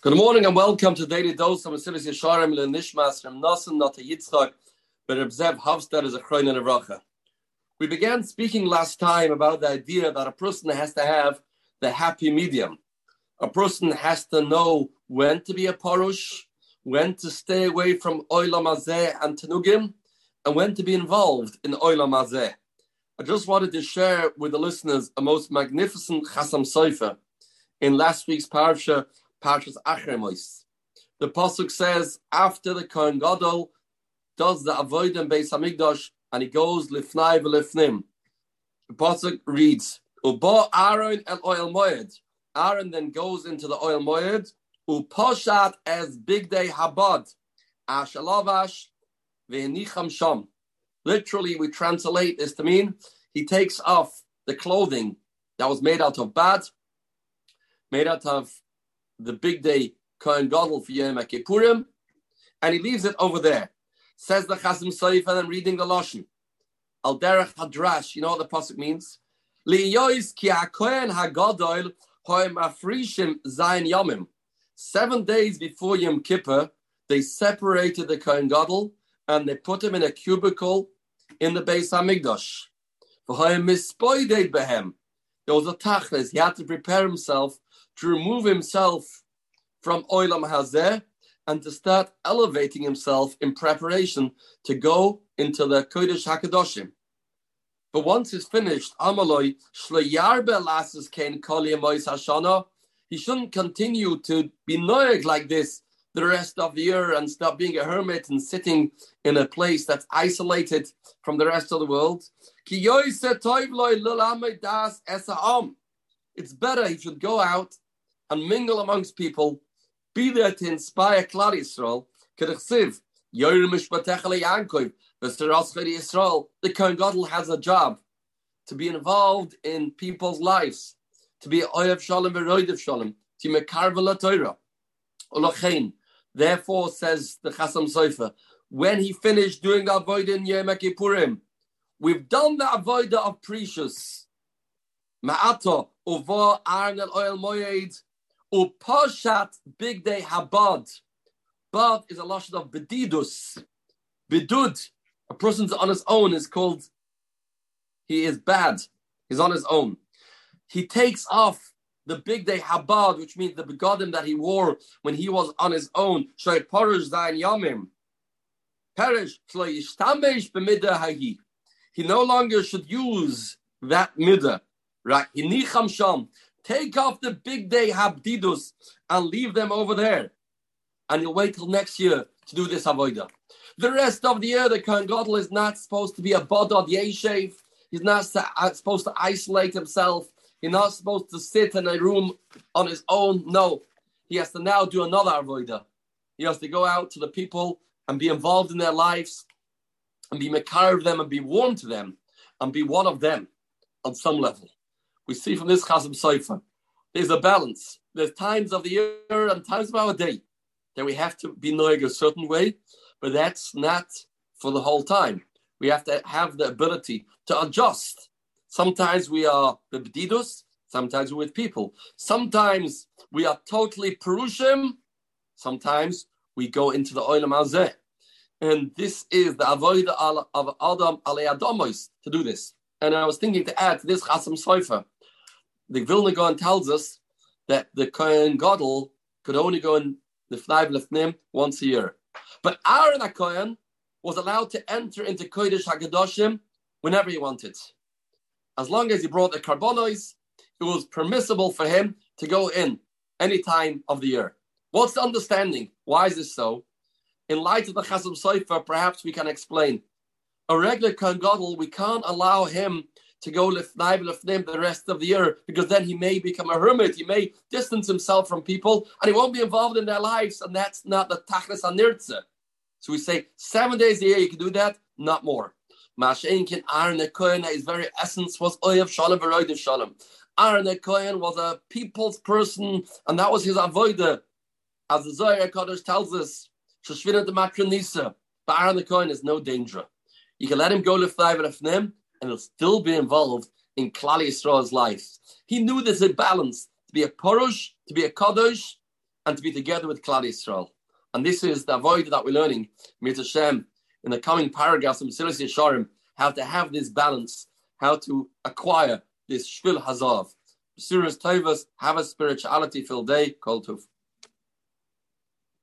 Good morning and welcome to Daily Dose of Mesilas Yesharim Nishmas from Nasan Nata Yitzchak, but Zev Havstad is a Chroin and a Racha. We began speaking last time about the idea that a person has to have the happy medium. A person has to know when to be a parush, when to stay away from Oilam Azeh and Tanugim, and when to be involved in Oilam Azeh. I just wanted to share with the listeners a most magnificent Chasam Sofer in last week's parsha Parshas Achremois. The pasuk says after the Kohen Gadol does the avodim Beis Hamikdash and he goes lifnai v'lifnim. The pasuk reads Ubo Aaron el oil moed. Aaron then goes into the oil moed. Uposhat as big day habad ashalavash ve'nicham sham. Literally, we translate this to mean he takes off the clothing that was made out of bad, made out of the big day Kohen Gadol for Yom Kippurim, and he leaves it over there. Says the Chasim Soif, and I'm reading the Lashon. Al derech hadrash, you know what the pasuk means? Liyois ki hakohen hagadol hoim afrishim zayin yomim. Seven days before Yom Kippur, they separated the Kohen Gadol and they put him in a cubicle in the Beis Hamikdash. There was a tachlis. He had to prepare himself to remove himself from Oilam Hazeh and to start elevating himself in preparation to go into the Kodesh HaKadoshim. But once he's finished, Amaloi, Shleyarbe Lasses Kain Koli Hashana, he shouldn't continue to be noig like this the rest of the year and stop being a hermit and sitting in a place that's isolated from the rest of the world. It's better he should go out and mingle amongst people, be there to inspire Klal Yisrael. Kedechsiv, Yorim Mishpatechale Yankov, Yisrael. The Kohen Gadol has a job to be involved in people's lives, to be Oyev Shalom Veroidev Shalom, to Mekarva Torah. Olachein. Therefore, says the Chasam Sofer, when he finished doing the avodah in Yom Kippurim, we've done the avodah of precious. Ma'ato, uvo arnel oil moyed, Upashat big day habad. Bad is a lashon of bedidus. Bedud, a person's on his own is called, he is bad. He's on his own. He takes off the big day habad, which means the begodim that he wore when he was on his own. Shoy parish zayin yamim. Perish He no longer should use that midah. Right? Hinicham sham. Take off the big day habdidus and leave them over there. And you'll wait till next year to do this avodah. The rest of the year, the Kohen Gadol is not supposed to be a bodod yeshev. He's not uh, supposed to isolate himself. He's not supposed to sit in a room on his own. No, he has to now do another avodah. He has to go out to the people and be involved in their lives and be makar of them and be warm to them and be one of them on some level we see from this Chasam Sofer, there's a balance. There's times of the year and times of our day that we have to be knowing a certain way, but that's not for the whole time. We have to have the ability to adjust. Sometimes we are the sometimes we're with people. Sometimes we are totally perushim, sometimes we go into the oil of And this is the avoid of Adam alei to do this. And I was thinking to add to this Chasam Sofer the Vilna Gaon tells us that the Kohen Gadol could only go in the Fnaiv Lefnim once a year. But Aaron HaKohen was allowed to enter into Kodesh HaKadoshim whenever he wanted. As long as he brought the korbanos, it was permissible for him to go in any time of the year. What's the understanding? Why is this so? In light of the Chasam Sofer, perhaps we can explain. A regular Kohen Gadol, we can't allow him to go lifnai lifnim the rest of the year because then he may become a hermit. He may distance himself from people and he won't be involved in their lives, and that's not the tachlis anirtze. So we say seven days a year you can do that, not more. Masha'inkin Aaron Kohen, his very essence was oyav shalom v'roidev shalom. Aaron Kohen was a people's person, and that was his avoider. As the Zohar Kodesh tells us, Shashvina de Makronisa, but Aaron Kohen is no danger. You can let him go lifnai v'lifnim, and he'll still be involved in Klal Yisrael's life. He knew there's a balance to be a Purush, to be a Kaddish, and to be together with Klal Yisrael. And this is the avoid that we're learning, Mir Hashem, in the coming paragraphs of Mesilas Yesharim, how to have this balance, how to acquire this Shvil Hazav. Surah's Tovas, have a spirituality filled day, Kol Tov.